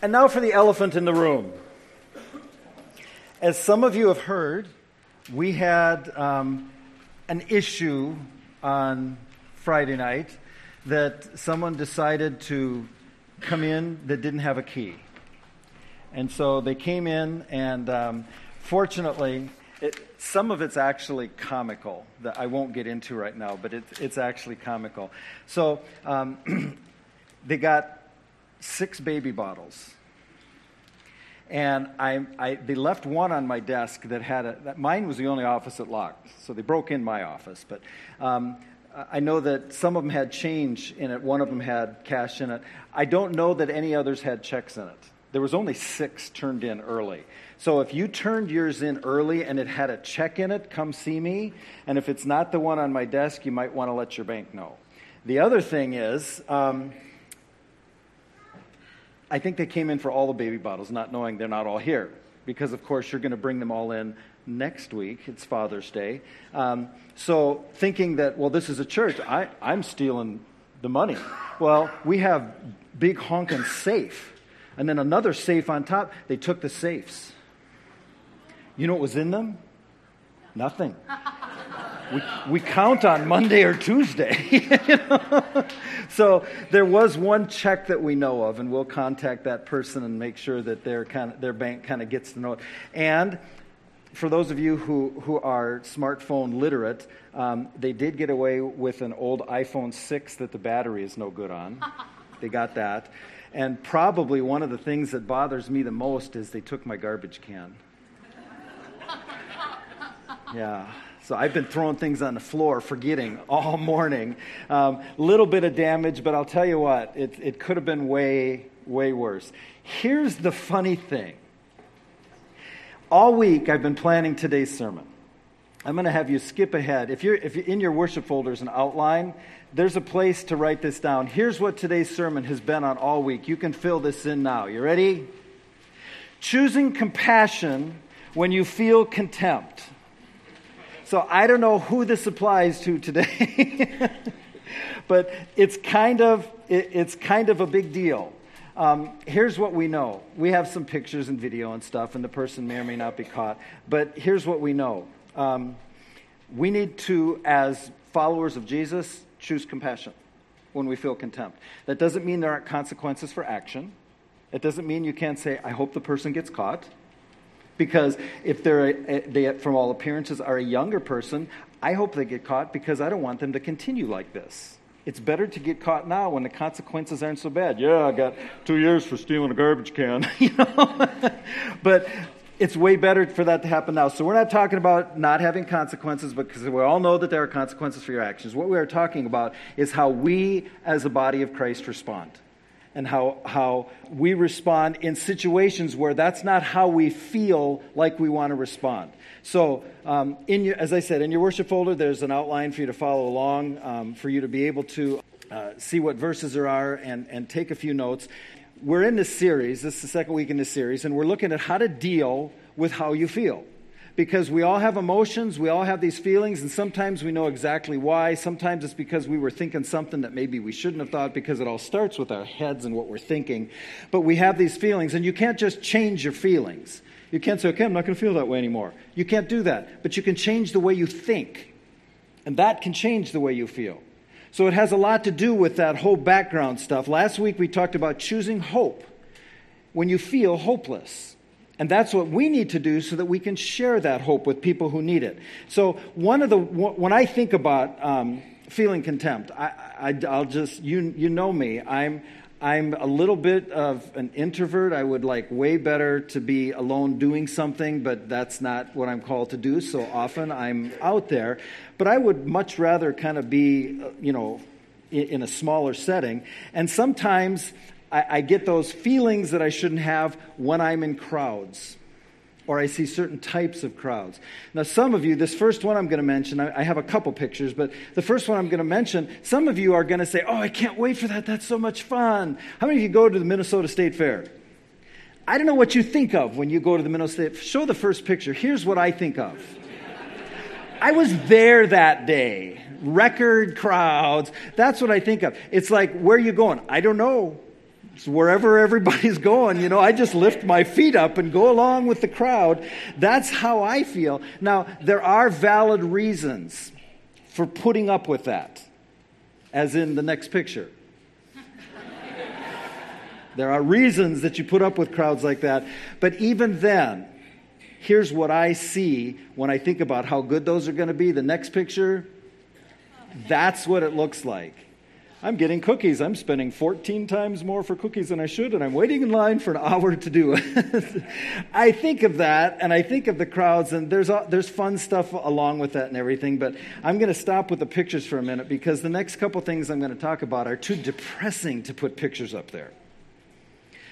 And now for the elephant in the room. As some of you have heard, we had um, an issue on Friday night that someone decided to come in that didn't have a key. And so they came in, and um, fortunately, it, some of it's actually comical that I won't get into right now, but it, it's actually comical. So um, they got six baby bottles and I, I, they left one on my desk that had a, that mine was the only office that locked, so they broke in my office. But um, I know that some of them had change in it, one of them had cash in it. I don't know that any others had checks in it. There was only six turned in early. So if you turned yours in early and it had a check in it, come see me. And if it's not the one on my desk, you might want to let your bank know. The other thing is, um, I think they came in for all the baby bottles, not knowing they're not all here. Because, of course, you're going to bring them all in next week. It's Father's Day. Um, so, thinking that, well, this is a church, I, I'm stealing the money. Well, we have big honking safe. And then another safe on top. They took the safes. You know what was in them? Nothing. We, we count on Monday or Tuesday. you know? So there was one check that we know of, and we'll contact that person and make sure that their, kind of, their bank kind of gets to know it. And for those of you who, who are smartphone literate, um, they did get away with an old iPhone 6 that the battery is no good on. they got that. And probably one of the things that bothers me the most is they took my garbage can. Yeah. So I've been throwing things on the floor, forgetting all morning. A um, little bit of damage, but I'll tell you what, it, it could have been way, way worse. Here's the funny thing all week I've been planning today's sermon. I'm going to have you skip ahead. If you're, if you're in your worship folders an outline, there's a place to write this down. Here's what today's sermon has been on all week. You can fill this in now. You ready? Choosing compassion when you feel contempt. So I don't know who this applies to today, but it's kind of it, it's kind of a big deal. Um, here's what we know. We have some pictures and video and stuff, and the person may or may not be caught. But here's what we know. Um, we need to, as followers of Jesus, choose compassion when we feel contempt. That doesn't mean there aren't consequences for action. It doesn't mean you can't say, I hope the person gets caught because if they're a, they, from all appearances, are a younger person, I hope they get caught because I don't want them to continue like this. It's better to get caught now when the consequences aren't so bad. Yeah, I got two years for stealing a garbage can, you know. but it's way better for that to happen now. So we're not talking about not having consequences, because we all know that there are consequences for your actions. What we are talking about is how we, as a body of Christ, respond and how, how we respond in situations where that's not how we feel like we want to respond. So, um, in your, as I said, in your worship folder, there's an outline for you to follow along, um, for you to be able to uh, see what verses there are and, and take a few notes. We're in this series, this is the second week in this series, and we're looking at how to deal with how you feel because we all have emotions, we all have these feelings, and sometimes we know exactly why. Sometimes it's because we were thinking something that maybe we shouldn't have thought because it all starts with our heads and what we're thinking. But we have these feelings, and you can't just change your feelings. You can't say, okay, I'm not going to feel that way anymore. You can't do that. But you can change the way you think, and that can change the way you feel. So it has a lot to do with that whole background stuff. Last week we talked about choosing hope when you feel hopeless. And that's what we need to do so that we can share that hope with people who need it. So, one of the, when I think about um, feeling contempt, I, will just, you, you know me, I'm, I'm a little bit of an introvert. I would like way better to be alone doing something, but that's not what I'm called to do. So often I'm out there. But I would much rather kind of be, uh, you know, in, in a smaller setting. And sometimes I, I get those feelings that I shouldn't have when I'm in crowds or I see certain types of crowds. Now, some of you, this first one I'm going to mention, I, I have a couple pictures, but the first one I'm going to mention, some of you are going to say, Oh, I can't wait for that. That's so much fun. How many of you go to the Minnesota State Fair? I don't know what you think of when you go to the Minnesota State. Show the first picture. Here's what I think of. I was there that day. Record crowds. That's what I think of. It's like, where are you going? I don't know Wherever everybody's going, you know, I just lift my feet up and go along with the crowd. That's how I feel. Now, there are valid reasons for putting up with that, as in the next picture. there are reasons that you put up with crowds like that. But even then, here's what I see when I think about how good those are going to be. The next picture, that's what it looks like. I'm getting cookies. I'm spending 14 times more for cookies than I should, and I'm waiting in line for an hour to do it. I think of that, and I think of the crowds, and there's, there's fun stuff along with that and everything, but I'm going to stop with the pictures for a minute because the next couple things I'm going to talk about are too depressing to put pictures up there.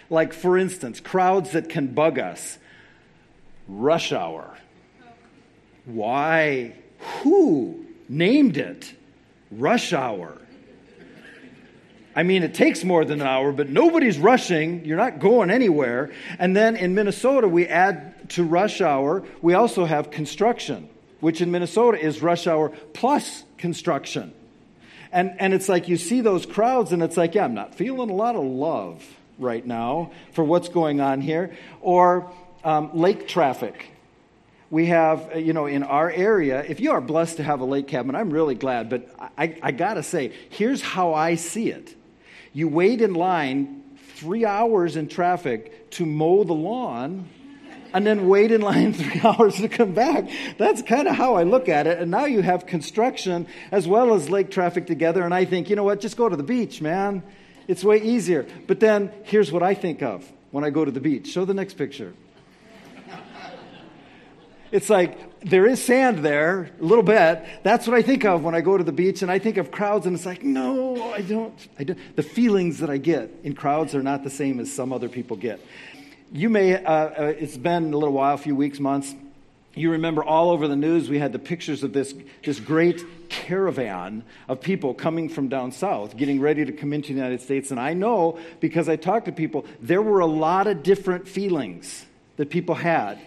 Like, for instance, crowds that can bug us. Rush hour. Why? Who named it? Rush hour. I mean, it takes more than an hour, but nobody's rushing. You're not going anywhere. And then in Minnesota, we add to rush hour, we also have construction, which in Minnesota is rush hour plus construction. And, and it's like you see those crowds, and it's like, yeah, I'm not feeling a lot of love right now for what's going on here. Or um, lake traffic we have, uh, you know, in our area, if you are blessed to have a lake cabin, I'm really glad, but I, I got to say, here's how I see it. You wait in line three hours in traffic to mow the lawn and then wait in line three hours to come back. That's kind of how I look at it. And now you have construction as well as lake traffic together. And I think, you know what, just go to the beach, man. It's way easier. But then here's what I think of when I go to the beach. Show the next picture. It's like there is sand there, a little bit. That's what I think of when I go to the beach, and I think of crowds, and it's like, no, I don't. I don't. The feelings that I get in crowds are not the same as some other people get. You may, uh, uh, it's been a little while, a few weeks, months. You remember all over the news, we had the pictures of this, this great caravan of people coming from down south, getting ready to come into the United States. And I know, because I talked to people, there were a lot of different feelings that people had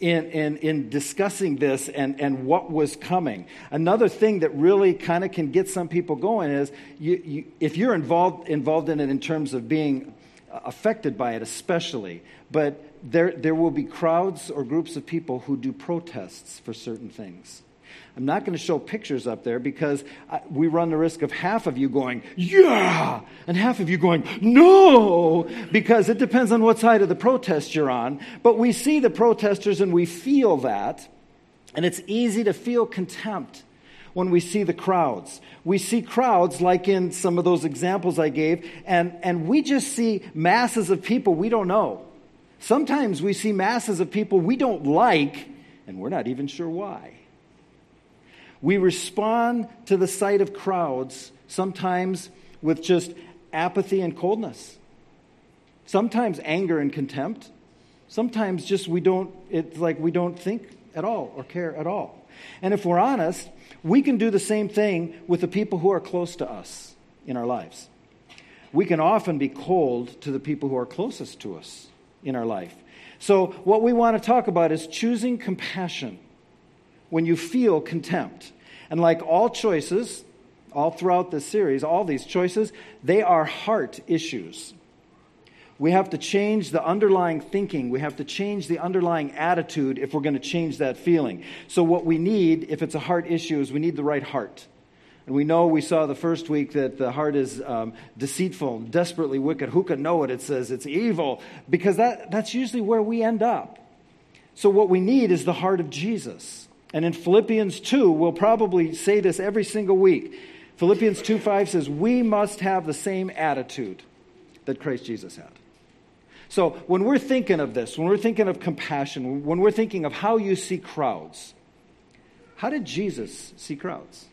in, in, in discussing this and, and what was coming. Another thing that really kind of can get some people going is you, you, if you're involved, involved in it in terms of being uh, affected by it, especially, but there, there will be crowds or groups of people who do protests for certain things. I'm not going to show pictures up there because I, we run the risk of half of you going, yeah, and half of you going, no, because it depends on what side of the protest you're on. But we see the protesters and we feel that, and it's easy to feel contempt when we see the crowds. We see crowds like in some of those examples I gave, and, and we just see masses of people we don't know. Sometimes we see masses of people we don't like, and we're not even sure why. We respond to the sight of crowds sometimes with just apathy and coldness, sometimes anger and contempt, sometimes just we don't, it's like we don't think at all or care at all. And if we're honest, we can do the same thing with the people who are close to us in our lives. We can often be cold to the people who are closest to us in our life. So, what we want to talk about is choosing compassion when you feel contempt. And like all choices, all throughout this series, all these choices, they are heart issues. We have to change the underlying thinking. We have to change the underlying attitude if we're going to change that feeling. So, what we need, if it's a heart issue, is we need the right heart. And we know we saw the first week that the heart is um, deceitful, desperately wicked. Who can know it? It says it's evil, because that, that's usually where we end up. So, what we need is the heart of Jesus. And in Philippians 2, we'll probably say this every single week. Philippians 2 5 says, We must have the same attitude that Christ Jesus had. So when we're thinking of this, when we're thinking of compassion, when we're thinking of how you see crowds, how did Jesus see crowds?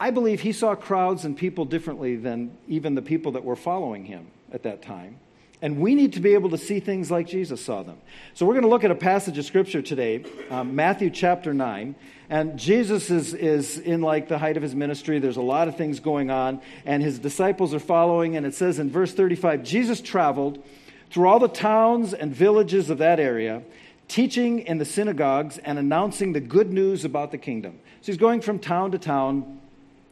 I believe he saw crowds and people differently than even the people that were following him at that time. And we need to be able to see things like Jesus saw them. So we're going to look at a passage of Scripture today, um, Matthew chapter 9. And Jesus is, is in like the height of his ministry. There's a lot of things going on. And his disciples are following. And it says in verse 35 Jesus traveled through all the towns and villages of that area, teaching in the synagogues and announcing the good news about the kingdom. So he's going from town to town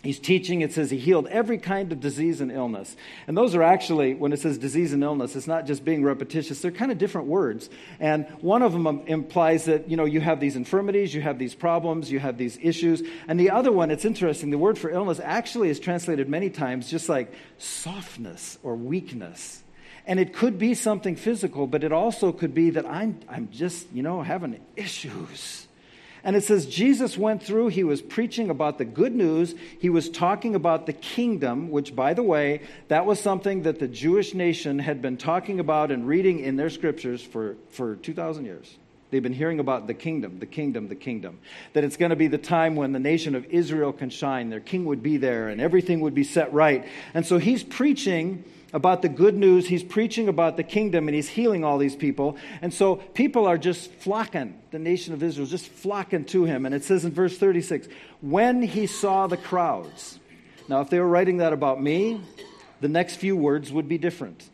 He's teaching, it says he healed every kind of disease and illness. And those are actually, when it says disease and illness, it's not just being repetitious. They're kind of different words. And one of them implies that, you know, you have these infirmities, you have these problems, you have these issues. And the other one, it's interesting, the word for illness actually is translated many times just like softness or weakness. And it could be something physical, but it also could be that I'm, I'm just, you know, having issues. And it says Jesus went through, he was preaching about the good news. He was talking about the kingdom, which, by the way, that was something that the Jewish nation had been talking about and reading in their scriptures for, for 2,000 years. They've been hearing about the kingdom, the kingdom, the kingdom. That it's going to be the time when the nation of Israel can shine. Their king would be there and everything would be set right. And so he's preaching about the good news. He's preaching about the kingdom and he's healing all these people. And so people are just flocking, the nation of Israel, is just flocking to him. And it says in verse 36 when he saw the crowds. Now, if they were writing that about me, the next few words would be different.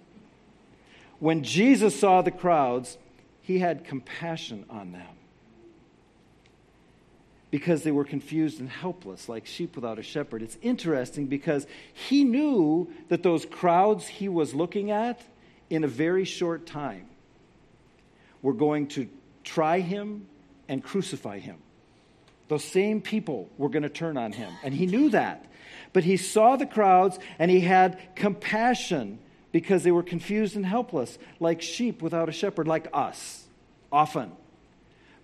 When Jesus saw the crowds, he had compassion on them because they were confused and helpless, like sheep without a shepherd. It's interesting because he knew that those crowds he was looking at in a very short time were going to try him and crucify him. Those same people were going to turn on him, and he knew that. But he saw the crowds and he had compassion because they were confused and helpless, like sheep without a shepherd, like us, often.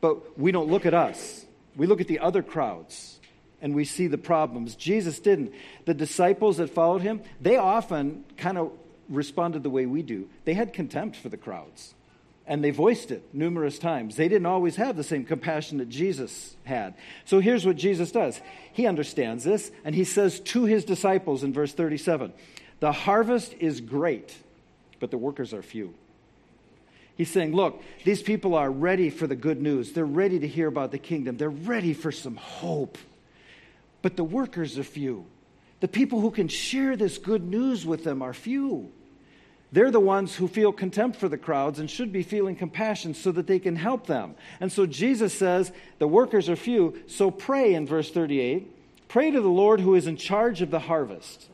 But we don't look at us we look at the other crowds and we see the problems. Jesus didn't. The disciples that followed him, they often kind of responded the way we do. They had contempt for the crowds. And they voiced it numerous times. They didn't always have the same compassion that Jesus had. So here's what Jesus does He understands this, and He says to His disciples in verse 37 The harvest is great, but the workers are few. He's saying, look, these people are ready for the good news. They're ready to hear about the kingdom. They're ready for some hope. But the workers are few. The people who can share this good news with them are few. They're the ones who feel contempt for the crowds and should be feeling compassion so that they can help them. And so Jesus says, the workers are few. So pray in verse 38 pray to the Lord who is in charge of the harvest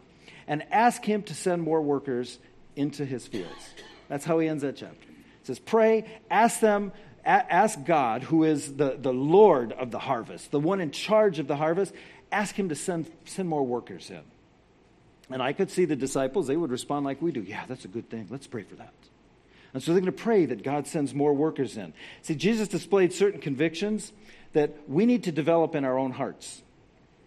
and ask him to send more workers into his fields. That's how he ends that chapter. It says, pray, ask them, ask God, who is the, the Lord of the harvest, the one in charge of the harvest, ask him to send, send more workers in. And I could see the disciples, they would respond like we do. Yeah, that's a good thing. Let's pray for that. And so they're going to pray that God sends more workers in. See, Jesus displayed certain convictions that we need to develop in our own hearts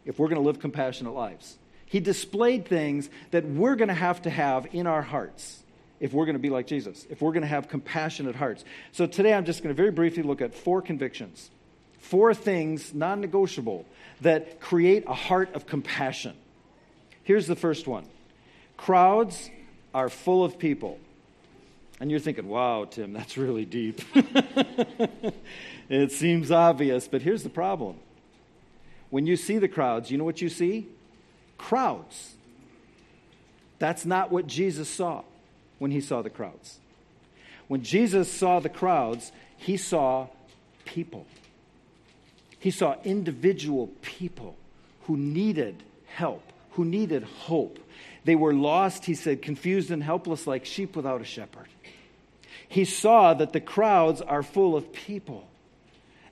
if we're going to live compassionate lives. He displayed things that we're going to have to have in our hearts if we're going to be like Jesus, if we're going to have compassionate hearts. So today I'm just going to very briefly look at four convictions, four things, non negotiable, that create a heart of compassion. Here's the first one crowds are full of people. And you're thinking, wow, Tim, that's really deep. it seems obvious, but here's the problem. When you see the crowds, you know what you see? Crowds. That's not what Jesus saw when he saw the crowds. When Jesus saw the crowds, he saw people. He saw individual people who needed help, who needed hope. They were lost, he said, confused and helpless like sheep without a shepherd. He saw that the crowds are full of people.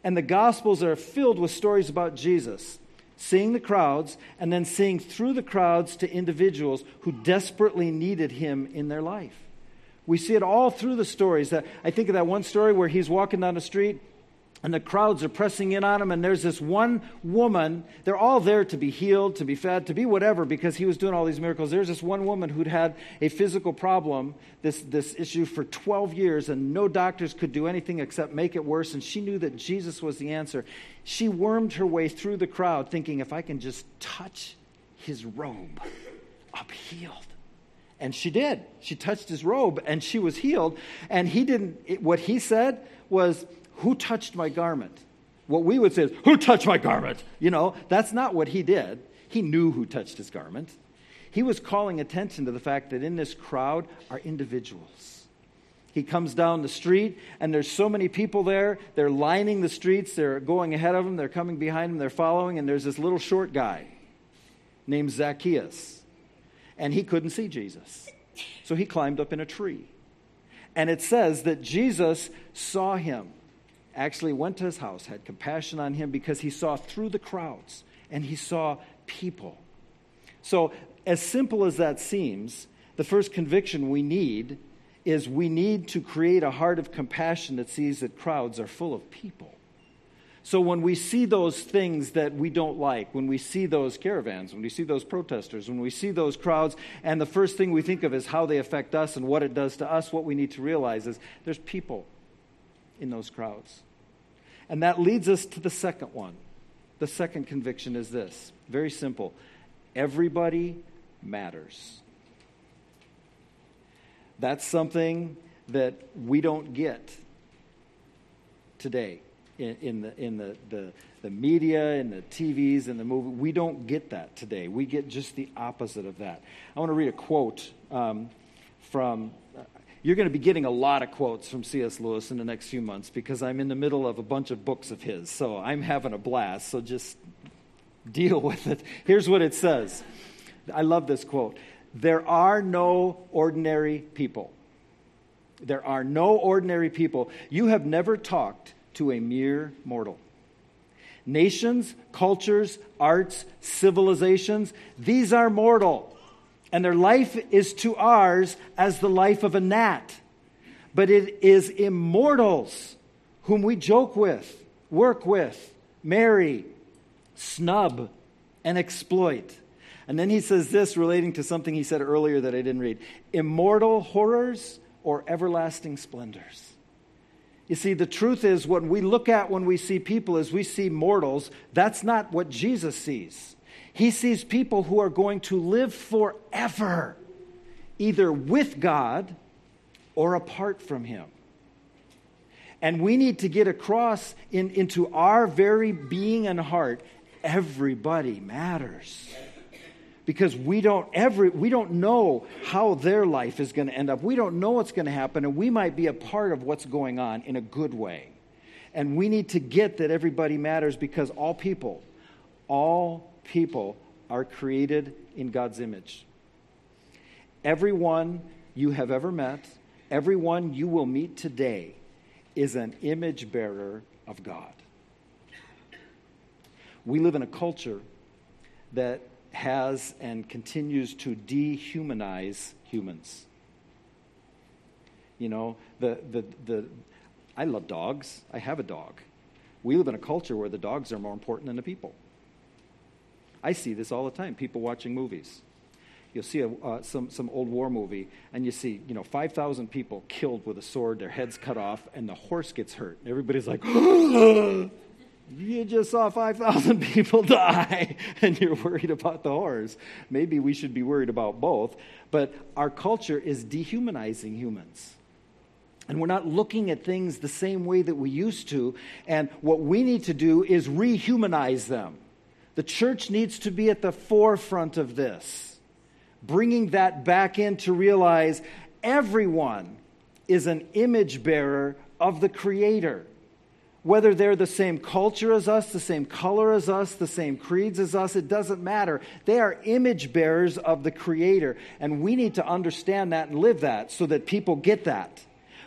And the Gospels are filled with stories about Jesus seeing the crowds, and then seeing through the crowds to individuals who desperately needed him in their life. We see it all through the stories. I think of that one story where he's walking down the street and the crowds are pressing in on him, and there's this one woman. They're all there to be healed, to be fed, to be whatever, because he was doing all these miracles. There's this one woman who'd had a physical problem, this, this issue for 12 years, and no doctors could do anything except make it worse, and she knew that Jesus was the answer. She wormed her way through the crowd, thinking, if I can just touch his robe, I'll be healed. And she did. She touched his robe, and she was healed. And he didn't, what he said was, who touched my garment? What we would say is, Who touched my garment? You know, that's not what he did. He knew who touched his garment. He was calling attention to the fact that in this crowd are individuals. He comes down the street, and there's so many people there. They're lining the streets. They're going ahead of him. They're coming behind him. They're following. And there's this little short guy named Zacchaeus, and he couldn't see Jesus. So he climbed up in a tree. And it says that Jesus saw him, actually went to his house, had compassion on him because he saw through the crowds and he saw people. So, as simple as that seems, the first conviction we need is we need to create a heart of compassion that sees that crowds are full of people. So when we see those things that we don't like, when we see those caravans, when we see those protesters, when we see those crowds, and the first thing we think of is how they affect us and what it does to us, what we need to realize is there's people in those crowds. And that leads us to the second one. The second conviction is this very simple everybody matters. That's something that we don't get today in, in, the, in the, the, the media and the TVs and the movie. We don't get that today. We get just the opposite of that. I want to read a quote um, from. You're going to be getting a lot of quotes from C.S. Lewis in the next few months because I'm in the middle of a bunch of books of his. So I'm having a blast. So just deal with it. Here's what it says. I love this quote. There are no ordinary people. There are no ordinary people. You have never talked to a mere mortal. Nations, cultures, arts, civilizations, these are mortal. And their life is to ours as the life of a gnat. But it is immortals whom we joke with, work with, marry, snub, and exploit. And then he says this relating to something he said earlier that I didn't read immortal horrors or everlasting splendors. You see, the truth is, what we look at when we see people is we see mortals. That's not what Jesus sees. He sees people who are going to live forever, either with God or apart from Him. And we need to get across in, into our very being and heart everybody matters. Because we don't ever we don't know how their life is going to end up. We don't know what's going to happen and we might be a part of what's going on in a good way. And we need to get that everybody matters because all people all people are created in god's image everyone you have ever met everyone you will meet today is an image bearer of god we live in a culture that has and continues to dehumanize humans. You know, the, the, the, I love dogs. I have a dog. We live in a culture where the dogs are more important than the people. I see this all the time. People watching movies. You'll see a, uh, some, some old war movie, and you see, you know, 5,000 people killed with a sword, their heads cut off, and the horse gets hurt. Everybody's like, you just saw 5,000 people die and you're worried about the horse. Maybe we should be worried about both. But our culture is dehumanizing humans. And we're not looking at things the same way that we used to. And what we need to do is rehumanize them. The church needs to be at the forefront of this, bringing that back in to realize everyone is an image bearer of the Creator whether they're the same culture as us, the same color as us, the same creeds as us, it doesn't matter. They are image bearers of the Creator. And we need to understand that and live that so that people get that.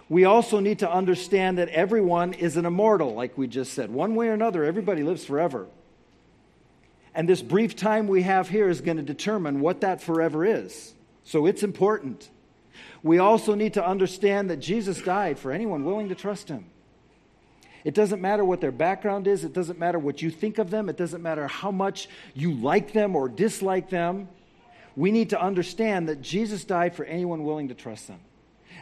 We also need to understand that everyone is an immortal, like we just said. One way or another, everybody lives forever. And this brief time we have here is going to determine what that forever is. So it's important. We also need to understand that Jesus died for anyone willing to trust him. It doesn't matter what their background is. It doesn't matter what you think of them. It doesn't matter how much you like them or dislike them. We need to understand that Jesus died for anyone willing to trust them.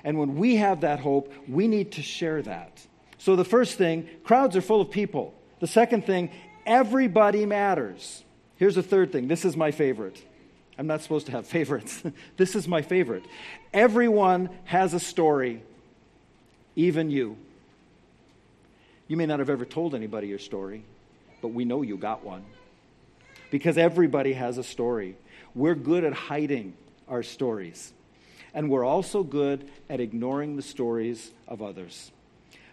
And when we have that hope, we need to share that. So the first thing, crowds are full of people. The second thing, everybody matters. Here's a third thing. This is my favorite. I'm not supposed to have favorites. this is my favorite. Everyone has a story, even you. You may not have ever told anybody your story, but we know you got one. Because everybody has a story. We're good at hiding our stories. And we're also good at ignoring the stories of others.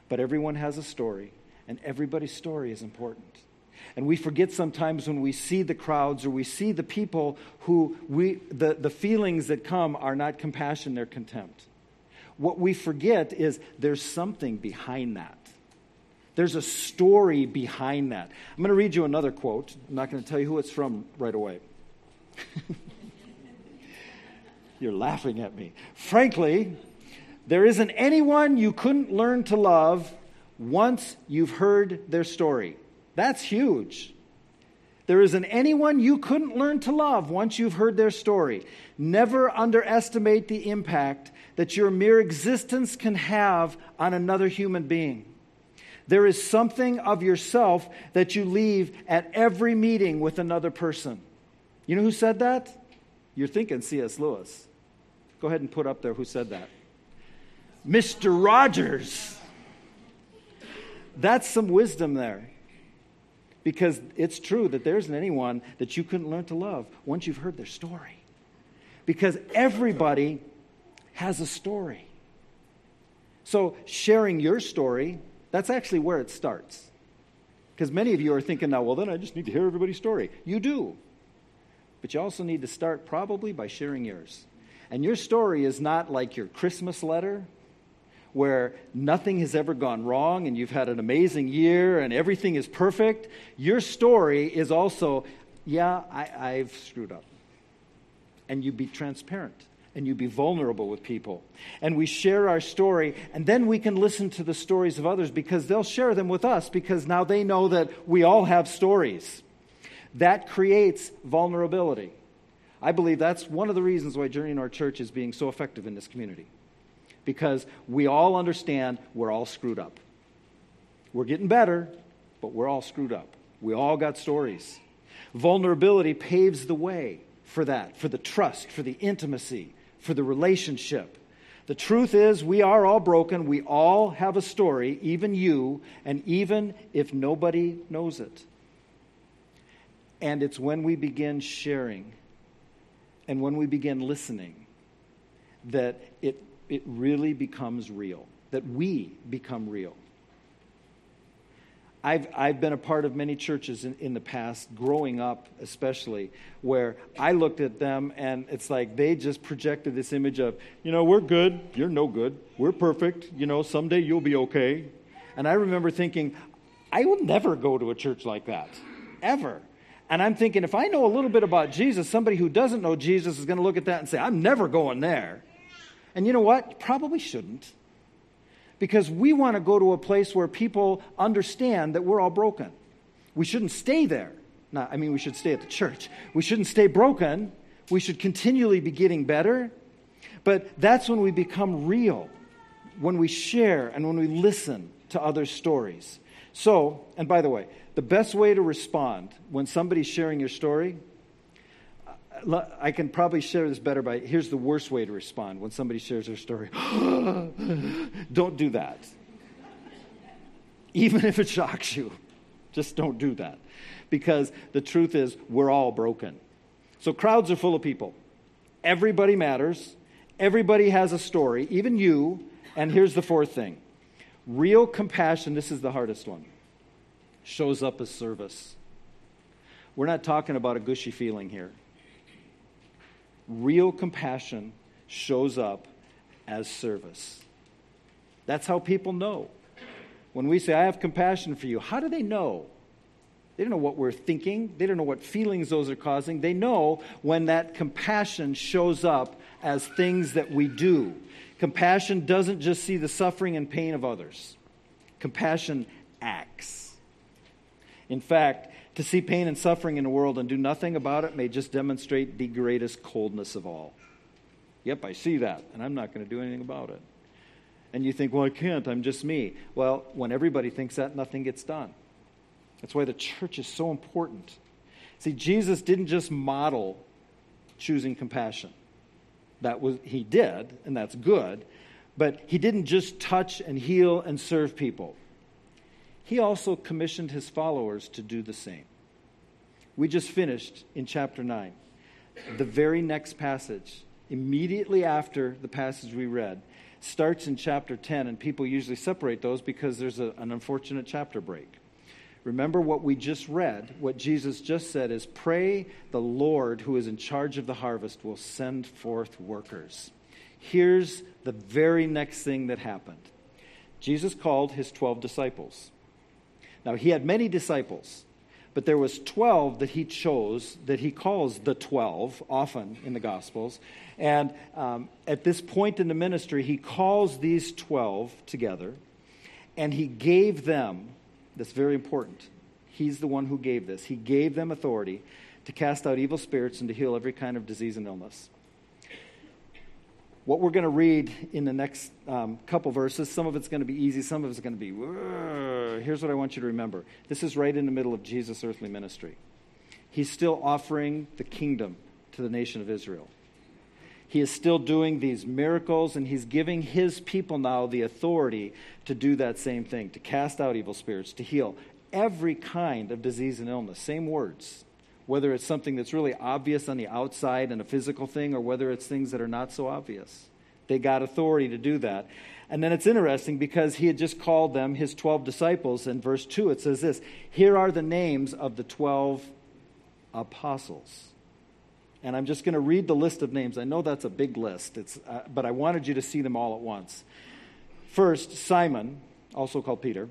But everyone has a story, and everybody's story is important. And we forget sometimes when we see the crowds or we see the people who we, the, the feelings that come are not compassion, they're contempt. What we forget is there's something behind that. There's a story behind that. I'm going to read you another quote. I'm not going to tell you who it's from right away. You're laughing at me. Frankly, there isn't anyone you couldn't learn to love once you've heard their story. That's huge. There isn't anyone you couldn't learn to love once you've heard their story. Never underestimate the impact that your mere existence can have on another human being. There is something of yourself that you leave at every meeting with another person. You know who said that? You're thinking C.S. Lewis. Go ahead and put up there who said that. Mr. Rogers. That's some wisdom there. Because it's true that there isn't anyone that you couldn't learn to love once you've heard their story. Because everybody has a story. So, sharing your story, that's actually where it starts. Because many of you are thinking now, well, then I just need to hear everybody's story. You do. But you also need to start probably by sharing yours. And your story is not like your Christmas letter where nothing has ever gone wrong and you've had an amazing year and everything is perfect. Your story is also, yeah, I, have screwed up. And you be transparent and you be vulnerable with people. And we share our story, and then we can listen to the stories of others because they'll share them with us because now they know that we all have stories. That creates vulnerability. I believe that's one of the reasons why Journey in Our Church is being so effective in this community. Because we all understand we're all screwed up. We're getting better, but we're all screwed up. We all got stories. Vulnerability paves the way for that, for the trust, for the intimacy, for the relationship. The truth is, we are all broken. We all have a story, even you, and even if nobody knows it. And it's when we begin sharing and when we begin listening, that it, it really becomes real, that we become real. I've, I've been a part of many churches in, in the past, growing up especially, where I looked at them and it's like they just projected this image of, you know, we're good, you're no good, we're perfect, you know, someday you'll be okay. And I remember thinking, I will never go to a church like that, ever. And I'm thinking, if I know a little bit about Jesus, somebody who doesn't know Jesus is going to look at that and say, I'm never going there. And you know what? You probably shouldn't. Because we want to go to a place where people understand that we're all broken. We shouldn't stay there. I mean, we should stay at the church. We shouldn't stay broken. We should continually be getting better. But that's when we become real, when we share and when we listen to other stories. So, and by the way, the best way to respond when somebody's sharing your story, I can probably share this better by here's the worst way to respond when somebody shares their story. don't do that. Even if it shocks you, just don't do that. Because the truth is, we're all broken. So crowds are full of people. Everybody matters. Everybody has a story, even you. And here's the fourth thing real compassion, this is the hardest one shows up as service. We're not talking about a gushy feeling here. Real compassion shows up as service. That's how people know. When we say, I have compassion for you, how do they know? They don't know what we're thinking. They don't know what feelings those are causing. They know when that compassion shows up as things that we do. Compassion doesn't just see the suffering and pain of others, compassion acts. In fact, to see pain and suffering in the world and do nothing about it may just demonstrate the greatest coldness of all. Yep, I see that, and I'm not going to do anything about it. And you think, well, I can't, I'm just me. Well, when everybody thinks that, nothing gets done. That's why the church is so important. See, Jesus didn't just model choosing compassion. That was he did, and that's good, but he didn't just touch and heal and serve people he also commissioned his followers to do the same. We just finished in chapter 9. The very next passage, immediately after the passage we read, starts in chapter 10, and people usually separate those because there's a, an unfortunate chapter break. Remember what we just read. What Jesus just said is pray the Lord who is in charge of the harvest will send forth workers. Here's the very next thing that happened Jesus called his 12 disciples. Now, he had many disciples, but there was 12 that he chose, that he calls the 12, often in the Gospels. And um, at this point in the ministry, he calls these 12 together, and he gave them, that's very important, he's the one who gave this, he gave them authority to cast out evil spirits and to heal every kind of disease and illness what we're going to read in the next um, couple verses, some of it's going to be easy, some of it's going to be, here's what I want you to remember. This is right in the middle of Jesus' earthly ministry. He's still offering the kingdom to the nation of Israel. He is still doing these miracles, and he's giving his people now the authority to do that same thing to cast out evil spirits, to heal every kind of disease and illness. Same words whether it's something that's really obvious on the outside and a physical thing, or whether it's things that are not so obvious. They got authority to do that. And then it's interesting because he had just called them his 12 disciples. In verse 2, it says this Here are the names of the 12 apostles. And I'm just going to read the list of names. I know that's a big list, it's, uh, but I wanted you to see them all at once. First, Simon, also called Peter.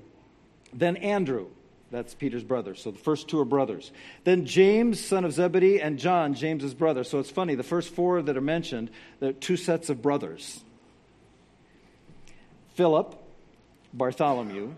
Then Andrew, that's Peter's brother. So the first two are brothers. Then James, son of Zebedee, and John, James's brother. So it's funny, the first four that are mentioned, they're two sets of brothers Philip, Bartholomew,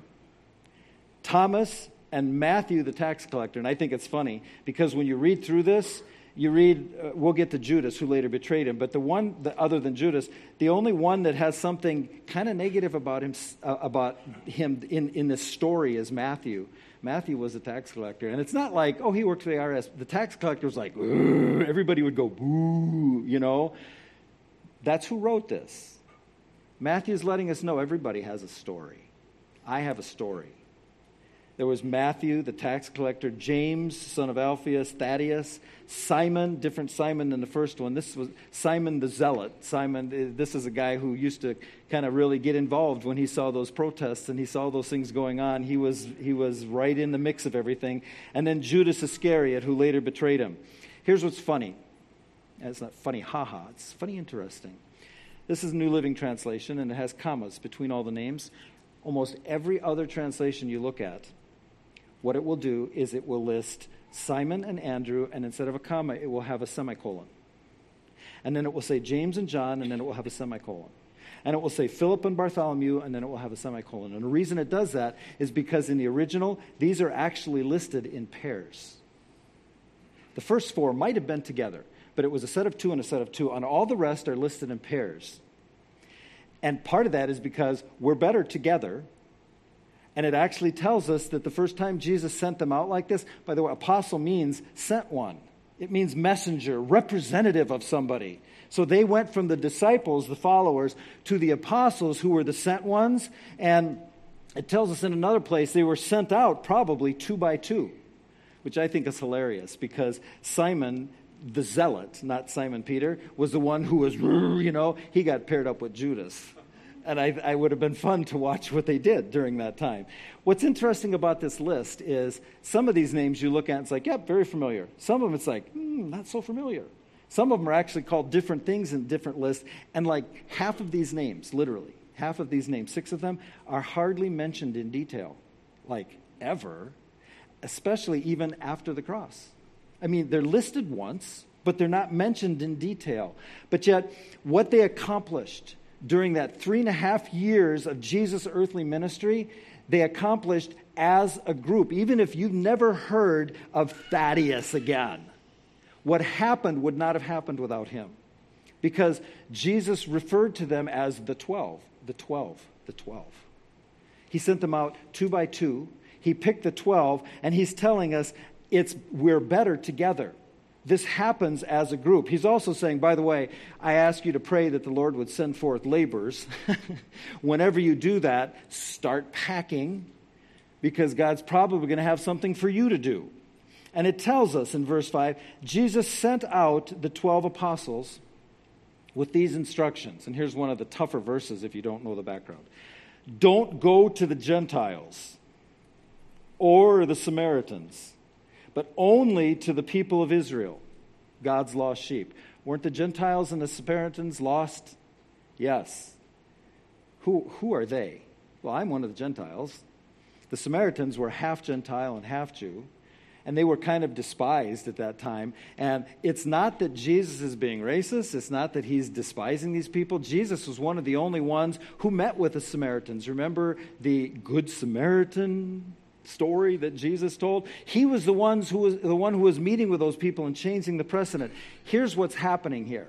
Thomas, and Matthew, the tax collector. And I think it's funny because when you read through this, you read, uh, we'll get to Judas, who later betrayed him, but the one the, other than Judas, the only one that has something kind of negative about him, uh, about him in, in this story is Matthew. Matthew was a tax collector. And it's not like, oh, he worked for the IRS. The tax collector was like, everybody would go, boo, you know. That's who wrote this. Matthew's letting us know everybody has a story. I have a story. There was Matthew, the tax collector, James, son of Alphaeus, Thaddeus, Simon, different Simon than the first one. This was Simon the Zealot. Simon, eh, this is a guy who used to kind of really get involved when he saw those protests and he saw those things going on. He was, he was right in the mix of everything. And then Judas Iscariot, who later betrayed him. Here's what's funny. It's not funny, haha. It's funny, interesting. This is New Living Translation, and it has commas between all the names. Almost every other translation you look at what it will do is it will list Simon and Andrew, and instead of a comma, it will have a semicolon. And then it will say James and John, and then it will have a semicolon. And it will say Philip and Bartholomew, and then it will have a semicolon. And the reason it does that is because in the original, these are actually listed in pairs. The first four might have been together, but it was a set of two and a set of two. And all the rest are listed in pairs. And part of that is because we're better together and it actually tells us that the first time Jesus sent them out like this, by the way, apostle means sent one. It means messenger, representative of somebody. So they went from the disciples, the followers, to the apostles who were the sent ones. And it tells us in another place they were sent out probably two by two, which I think is hilarious because Simon, the zealot, not Simon Peter, was the one who was, you know, he got paired up with Judas and I, I, would have been fun to watch what they did during that time. What's interesting about this list is some of these names you look at, and it's like, yep, very familiar. Some of them, it's like, hmm, not so familiar. Some of them are actually called different things in different lists, and like half of these names, literally, half of these names, six of them, are hardly mentioned in detail, like ever, especially even after the cross. I mean, they're listed once, but they're not mentioned in detail. But yet, what they accomplished, during that three and a half years of Jesus' earthly ministry, they accomplished as a group. Even if you've never heard of Thaddeus again, what happened would not have happened without him. Because Jesus referred to them as the 12, the 12, the 12. He sent them out two by two. He picked the 12, and he's telling us it's we're better together. This happens as a group. He's also saying, by the way, I ask you to pray that the Lord would send forth laborers. Whenever you do that, start packing because God's probably going to have something for you to do. And it tells us in verse 5 Jesus sent out the 12 apostles with these instructions. And here's one of the tougher verses if you don't know the background Don't go to the Gentiles or the Samaritans, but only to the people of Israel, God's lost sheep. Weren't the Gentiles and the Samaritans lost? Yes. Who, who are they? Well, I'm one of the Gentiles. The Samaritans were half Gentile and half Jew and they were kind of despised at that time. And it's not that Jesus is being racist, it's not that he's despising these people. Jesus was one of the only ones who met with the Samaritans. Remember the Good Samaritan story that Jesus told? He was the, ones who was the one who was meeting with those people and changing the precedent. Here's what's happening here.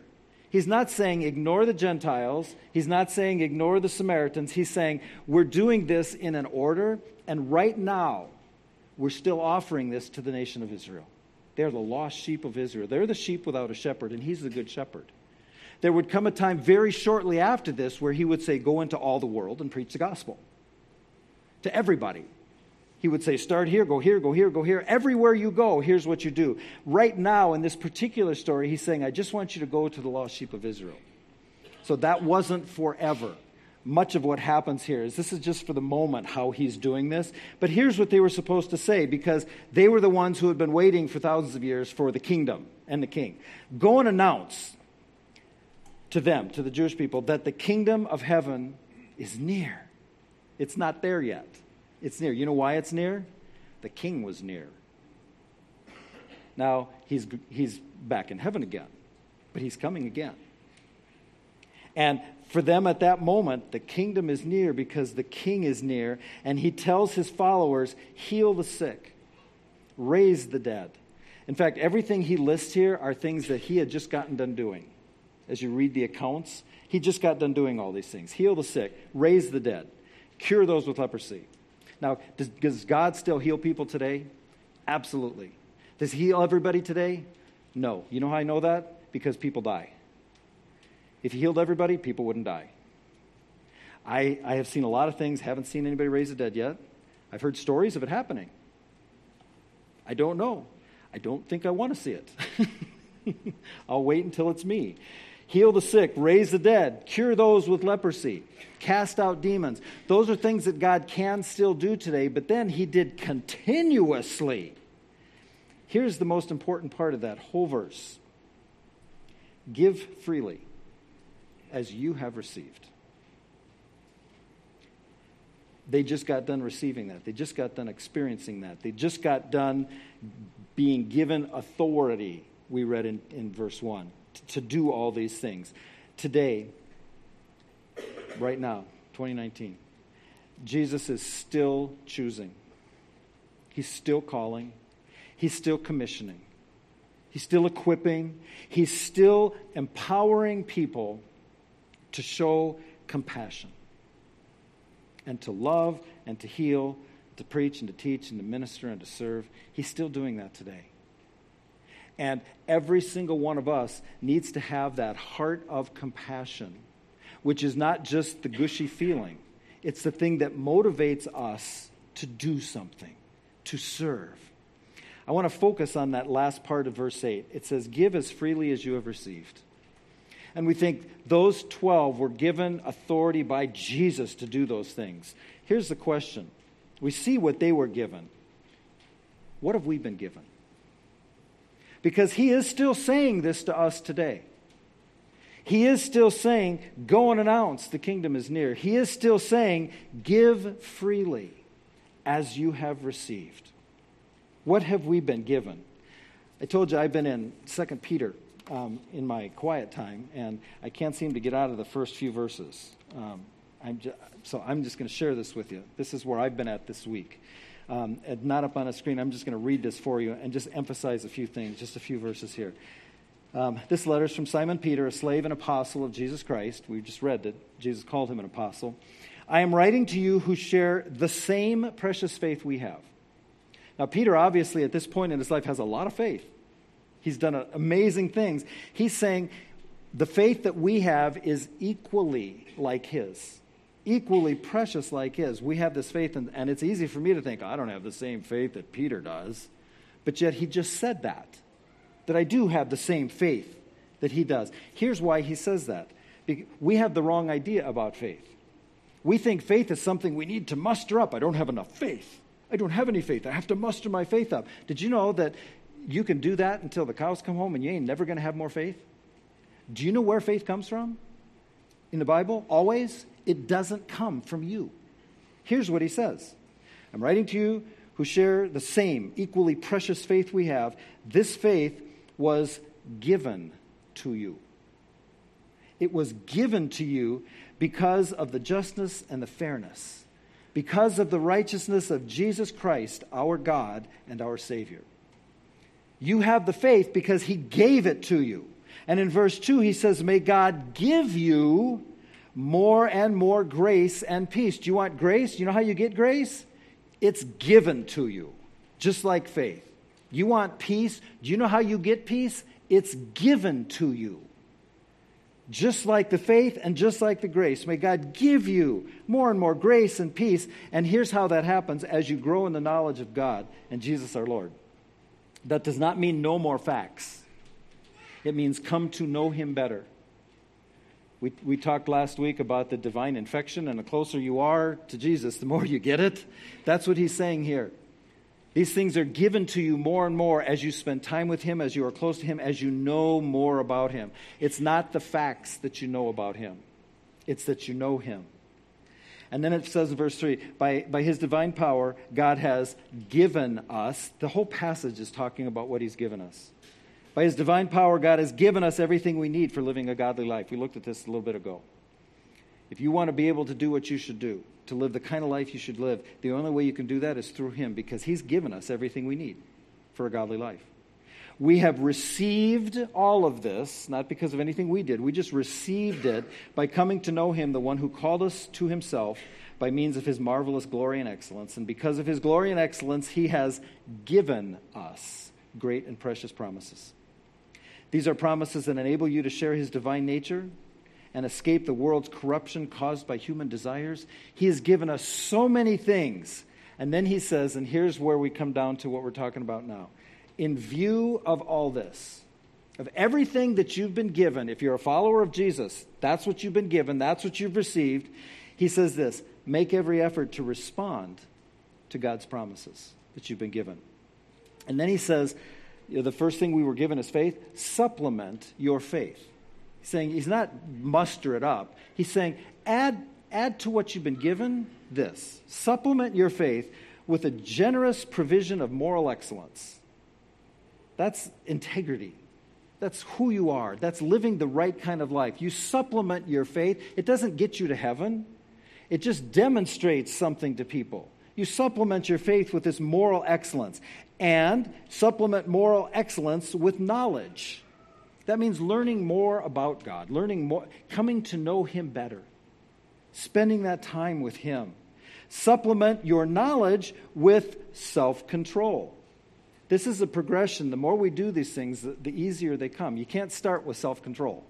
He's not saying ignore the Gentiles. He's not saying ignore the Samaritans. He's saying we're doing this in an order, and right now, we're still offering this to the nation of Israel. They're the lost sheep of Israel. They're the sheep without a shepherd, and he's the good shepherd. There would come a time very shortly after this where he would say, Go into all the world and preach the gospel to everybody. He would say, Start here, go here, go here, go here. Everywhere you go, here's what you do. Right now, in this particular story, he's saying, I just want you to go to the lost sheep of Israel. So that wasn't forever much of what happens here is this is just for the moment how he's doing this. But here's what they were supposed to say because they were the ones who had been waiting for thousands of years for the kingdom and the king. Go and announce to them, to the Jewish people, that the kingdom of heaven is near. It's not there yet. It's near. You know why it's near? The king was near. Now, he's, he's back in heaven again, but he's coming again. And for them at that moment, the kingdom is near because the king is near, and he tells his followers, heal the sick, raise the dead. In fact, everything he lists here are things that he had just gotten done doing. As you read the accounts, he just got done doing all these things heal the sick, raise the dead, cure those with leprosy. Now, does, does God still heal people today? Absolutely. Does he heal everybody today? No. You know how I know that? Because people die. If he healed everybody, people wouldn't die. I, I have seen a lot of things, haven't seen anybody raise the dead yet. I've heard stories of it happening. I don't know. I don't think I want to see it. I'll wait until it's me. Heal the sick, raise the dead, cure those with leprosy, cast out demons. Those are things that God can still do today, but then He did continuously. Here's the most important part of that whole verse give freely as you have received. They just got done receiving that. They just got done experiencing that. They just got done being given authority, we read in, in verse 1, to do all these things. Today, right now, 2019, Jesus is still choosing. He's still calling. He's still commissioning. He's still equipping. He's still empowering people to show compassion and to love and to heal, to preach and to teach and to minister and to serve. He's still doing that today. And every single one of us needs to have that heart of compassion, which is not just the gushy feeling, it's the thing that motivates us to do something, to serve. I want to focus on that last part of verse 8. It says, Give as freely as you have received. And we think those 12 were given authority by Jesus to do those things. Here's the question we see what they were given. What have we been given? Because he is still saying this to us today. He is still saying, Go and announce the kingdom is near. He is still saying, Give freely as you have received. What have we been given? I told you I've been in 2 Peter um, in my quiet time, and I can't seem to get out of the first few verses. Um, I'm just, so I'm just going to share this with you. This is where I've been at this week. Um, not up on a screen. I'm just going to read this for you and just emphasize a few things, just a few verses here. Um, this letter is from Simon Peter, a slave and apostle of Jesus Christ. We just read that Jesus called him an apostle. I am writing to you who share the same precious faith we have. Now, Peter obviously at this point in his life has a lot of faith. He's done amazing things. He's saying the faith that we have is equally like his, equally precious like his. We have this faith, and, and it's easy for me to think, I don't have the same faith that Peter does. But yet he just said that, that I do have the same faith that he does. Here's why he says that. We have the wrong idea about faith. We think faith is something we need to muster up. I don't have enough faith. I don't have any faith. I have to muster my faith up. Did you know that you can do that until the cows come home and you ain't never going to have more faith? Do you know where faith comes from? In the Bible, always, it doesn't come from you. Here's what he says I'm writing to you who share the same equally precious faith we have. This faith was given to you. It was given to you because of the justness and the fairness, because of the righteousness of Jesus Christ, our God and our Savior. You have the faith because He gave it to you. And in verse 2, he says, May God give you more and more grace and peace. Do you want grace? You know how you get grace? It's given to you, just like faith. You want peace? Do you know how you get peace? It's given to you. Just like the faith and just like the grace. May God give you more and more grace and peace. And here's how that happens as you grow in the knowledge of God and Jesus our Lord. That does not mean no more facts, it means come to know Him better. We, we talked last week about the divine infection, and the closer you are to Jesus, the more you get it. That's what he's saying here. These things are given to you more and more as you spend time with Him, as you are close to Him, as you know more about Him. It's not the facts that you know about Him, it's that you know Him. And then it says in verse 3 by, by His divine power, God has given us. The whole passage is talking about what He's given us. By His divine power, God has given us everything we need for living a godly life. We looked at this a little bit ago. If you want to be able to do what you should do, to live the kind of life you should live, the only way you can do that is through Him because He's given us everything we need for a godly life. We have received all of this, not because of anything we did. We just received it by coming to know Him, the one who called us to Himself by means of His marvelous glory and excellence. And because of His glory and excellence, He has given us great and precious promises. These are promises that enable you to share his divine nature and escape the world's corruption caused by human desires. He has given us so many things. And then he says, and here's where we come down to what we're talking about now. In view of all this, of everything that you've been given, if you're a follower of Jesus, that's what you've been given, that's what you've received. He says this make every effort to respond to God's promises that you've been given. And then he says, you know, the first thing we were given is faith, supplement your faith. He's saying, he's not muster it up. He's saying, add, add to what you've been given this. Supplement your faith with a generous provision of moral excellence. That's integrity. That's who you are. That's living the right kind of life. You supplement your faith. It doesn't get you to heaven, it just demonstrates something to people. You supplement your faith with this moral excellence and supplement moral excellence with knowledge. That means learning more about God, learning more, coming to know Him better, spending that time with Him. Supplement your knowledge with self control. This is a progression. The more we do these things, the, easier they come. You can't start with self control.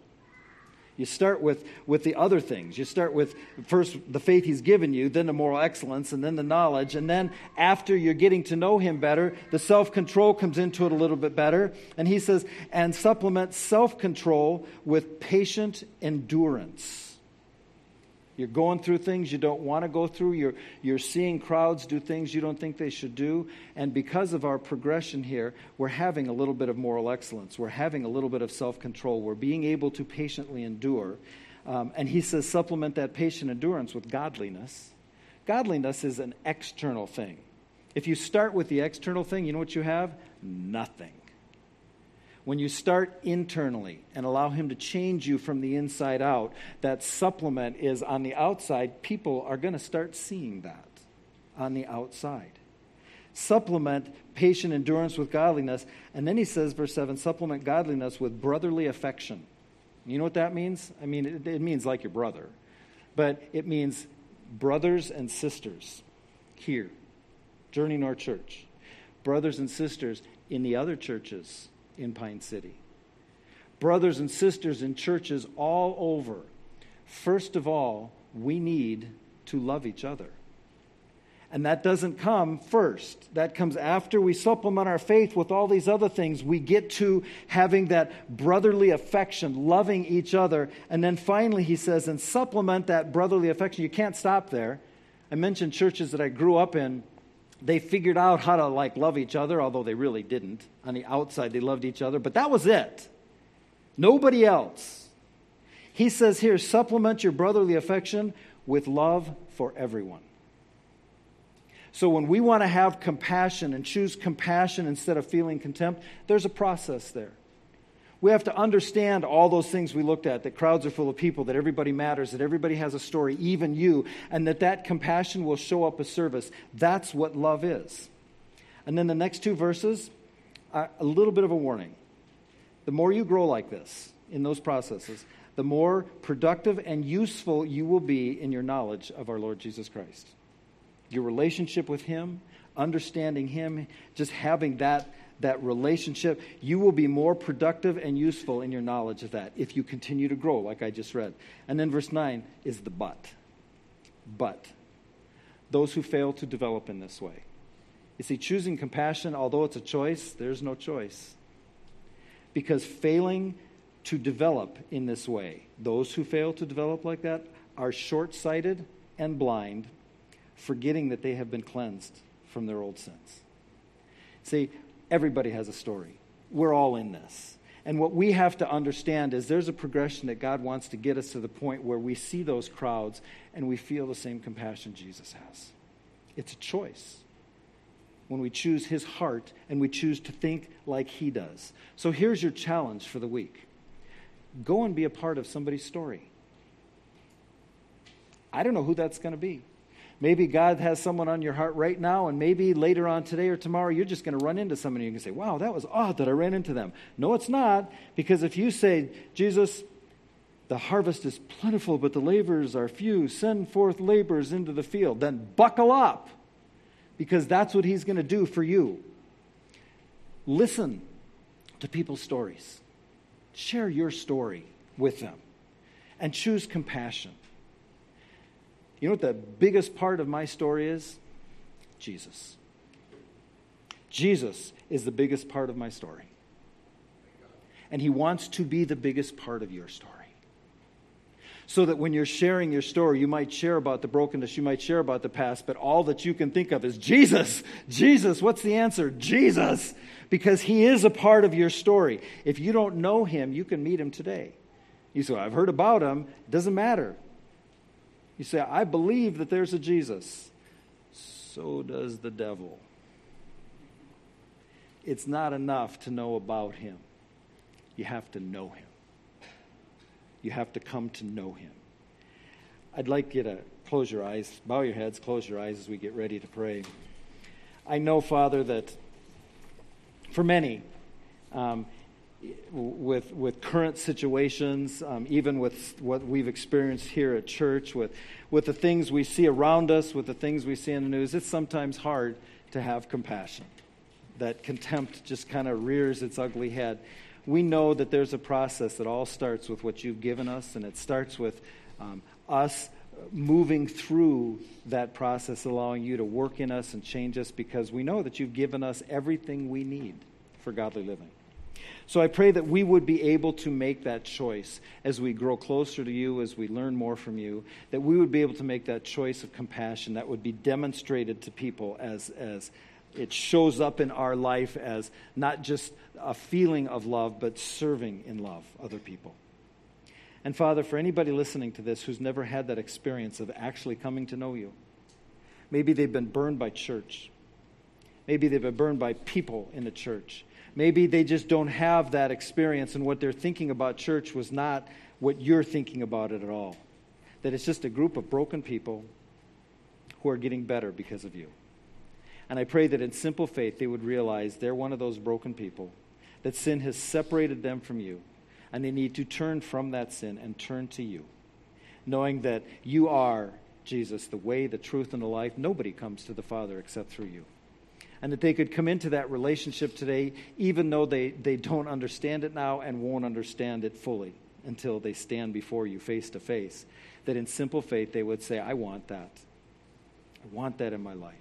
You start with, with the other things. You start with first the faith he's given you, then the moral excellence, and then the knowledge. And then after you're getting to know him better, the self control comes into it a little bit better. And he says, and supplement self control with patient endurance. You're going through things you don't want to go through. You're, you're seeing crowds do things you don't think they should do. And because of our progression here, we're having a little bit of moral excellence. We're having a little bit of self control. We're being able to patiently endure. Um, and he says, supplement that patient endurance with godliness. Godliness is an external thing. If you start with the external thing, you know what you have? Nothing. When you start internally and allow Him to change you from the inside out, that supplement is on the outside. People are going to start seeing that on the outside. Supplement patient endurance with godliness. And then he says, verse 7 supplement godliness with brotherly affection. You know what that means? I mean, it, it means like your brother, but it means brothers and sisters here, Journey North Church, brothers and sisters in the other churches in Pine City. Brothers and sisters in churches all over, first of all, we need to love each other. And that doesn't come first. That comes after we supplement our faith with all these other things. We get to having that brotherly affection, loving each other. And then finally, he says, and supplement that brotherly affection. You can't stop there. I mentioned churches that I grew up in They figured out how to like love each other, although they really didn't. On the outside, they loved each other, but that was it. Nobody else. He says here supplement your brotherly affection with love for everyone. So when we want to have compassion and choose compassion instead of feeling contempt, there's a process there. We have to understand all those things we looked at that crowds are full of people, that everybody matters, that everybody has a story, even you, and that that compassion will show up as service. That's what love is. And then the next two verses are a little bit of a warning. The more you grow like this in those processes, the more productive and useful you will be in your knowledge of our Lord Jesus Christ. Your relationship with Him, understanding Him, just having that that relationship, you will be more productive and useful in your knowledge of that if you continue to grow, like I just read. And then verse 9 is the but. But. Those who fail to develop in this way. You see, choosing compassion, although it's a choice, there's no choice. Because failing to develop in this way, those who fail to develop like that are short sighted and blind, forgetting that they have been cleansed from their old sins. See, Everybody has a story. We're all in this. And what we have to understand is there's a progression that God wants to get us to the point where we see those crowds and we feel the same compassion Jesus has. It's a choice when we choose his heart and we choose to think like he does. So here's your challenge for the week go and be a part of somebody's story. I don't know who that's going to be. Maybe God has someone on your heart right now, and maybe later on today or tomorrow, you're just going to run into somebody and you can say, Wow, that was odd that I ran into them. No, it's not, because if you say, Jesus, the harvest is plentiful, but the laborers are few, send forth laborers into the field, then buckle up, because that's what He's going to do for you. Listen to people's stories, share your story with them, and choose compassion. You know what the biggest part of my story is? Jesus. Jesus is the biggest part of my story. And he wants to be the biggest part of your story. So that when you're sharing your story, you might share about the brokenness, you might share about the past, but all that you can think of is Jesus. Jesus. What's the answer? Jesus. Because he is a part of your story. If you don't know him, you can meet him today. You say, I've heard about him. It doesn't matter. You say, I believe that there's a Jesus. So does the devil. It's not enough to know about him, you have to know him. You have to come to know him. I'd like you to close your eyes, bow your heads, close your eyes as we get ready to pray. I know, Father, that for many, um, with, with current situations, um, even with what we've experienced here at church, with, with the things we see around us, with the things we see in the news, it's sometimes hard to have compassion. That contempt just kind of rears its ugly head. We know that there's a process that all starts with what you've given us, and it starts with um, us moving through that process, allowing you to work in us and change us because we know that you've given us everything we need for godly living. So I pray that we would be able to make that choice as we grow closer to you, as we learn more from you, that we would be able to make that choice of compassion that would be demonstrated to people as, as it shows up in our life as not just a feeling of love, but serving in love other people. And Father, for anybody listening to this who's never had that experience of actually coming to know you, maybe they've been burned by church. Maybe they've been burned by people in the church. Maybe they just don't have that experience, and what they're thinking about church was not what you're thinking about it at all. That it's just a group of broken people who are getting better because of you. And I pray that in simple faith they would realize they're one of those broken people, that sin has separated them from you, and they need to turn from that sin and turn to you, knowing that you are, Jesus, the way, the truth, and the life. Nobody comes to the Father except through you and that they could come into that relationship today, even though they, they don't understand it now and won't understand it fully until they stand before you face to face. That in simple faith, they would say, I want that. I want that in my life.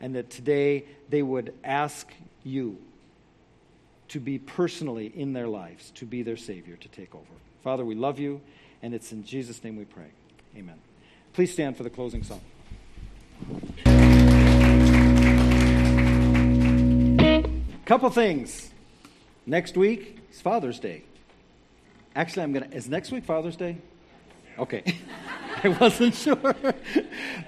And that today they would ask you to be personally in their lives, to be their Savior, to take over. Father, we love you, and it's in Jesus' name we pray. Amen. Please stand for the closing song. Couple things. Next week is Father's Day. Actually, I'm going to. Is next week Father's Day? Okay. I wasn't sure.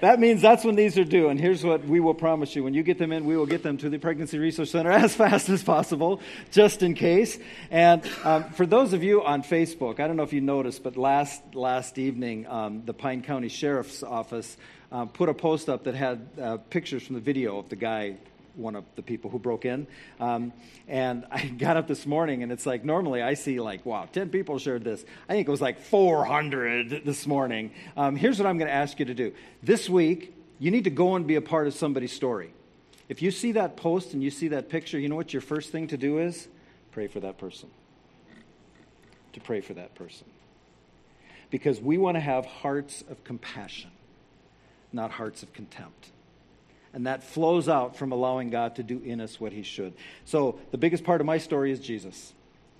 that means that's when these are due. And here's what we will promise you. When you get them in, we will get them to the Pregnancy Resource Center as fast as possible, just in case. And um, for those of you on Facebook, I don't know if you noticed, but last, last evening, um, the Pine County Sheriff's Office um, put a post up that had uh, pictures from the video of the guy one of the people who broke in. Um, and I got up this morning, and it's like normally I see like, wow, 10 people shared this. I think it was like 400 this morning. Um, here's what I'm going to ask you to do this week. You need to go and be a part of somebody's story. If you see that post and you see that picture, you know what your first thing to do is? Pray for that person. To pray for that person. Because we want to have hearts of compassion, not hearts of contempt and that flows out from allowing God to do in us what He should. So, the biggest part of my story is Jesus.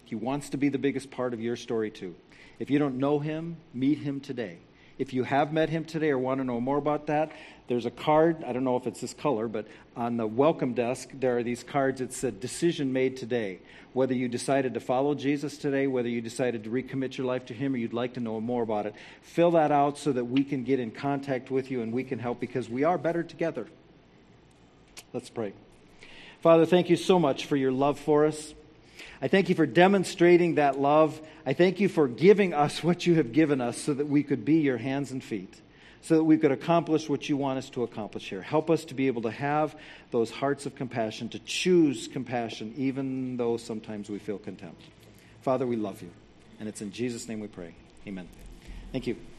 He wants to be the biggest part of your story, too. If you don't know Him, meet Him today. If you have met Him today or want to know more about that, there's a card. I don't know if it's this color, but on the welcome desk, there are these cards that said decision made today. Whether you decided to follow Jesus today, whether you decided to recommit your life to Him, or you'd like to know more about it, fill that out so that we can get in contact with you and we can help because we are better together. Let's pray. Father, thank you so much for your love for us. I thank you for demonstrating that love. I thank you for giving us what you have given us so that we could be your hands and feet, so that we could accomplish what you want us to accomplish here. Help us to be able to have those hearts of compassion, to choose compassion, even though sometimes we feel contempt. Father, we love you. And it's in Jesus' name we pray. Amen. Thank you.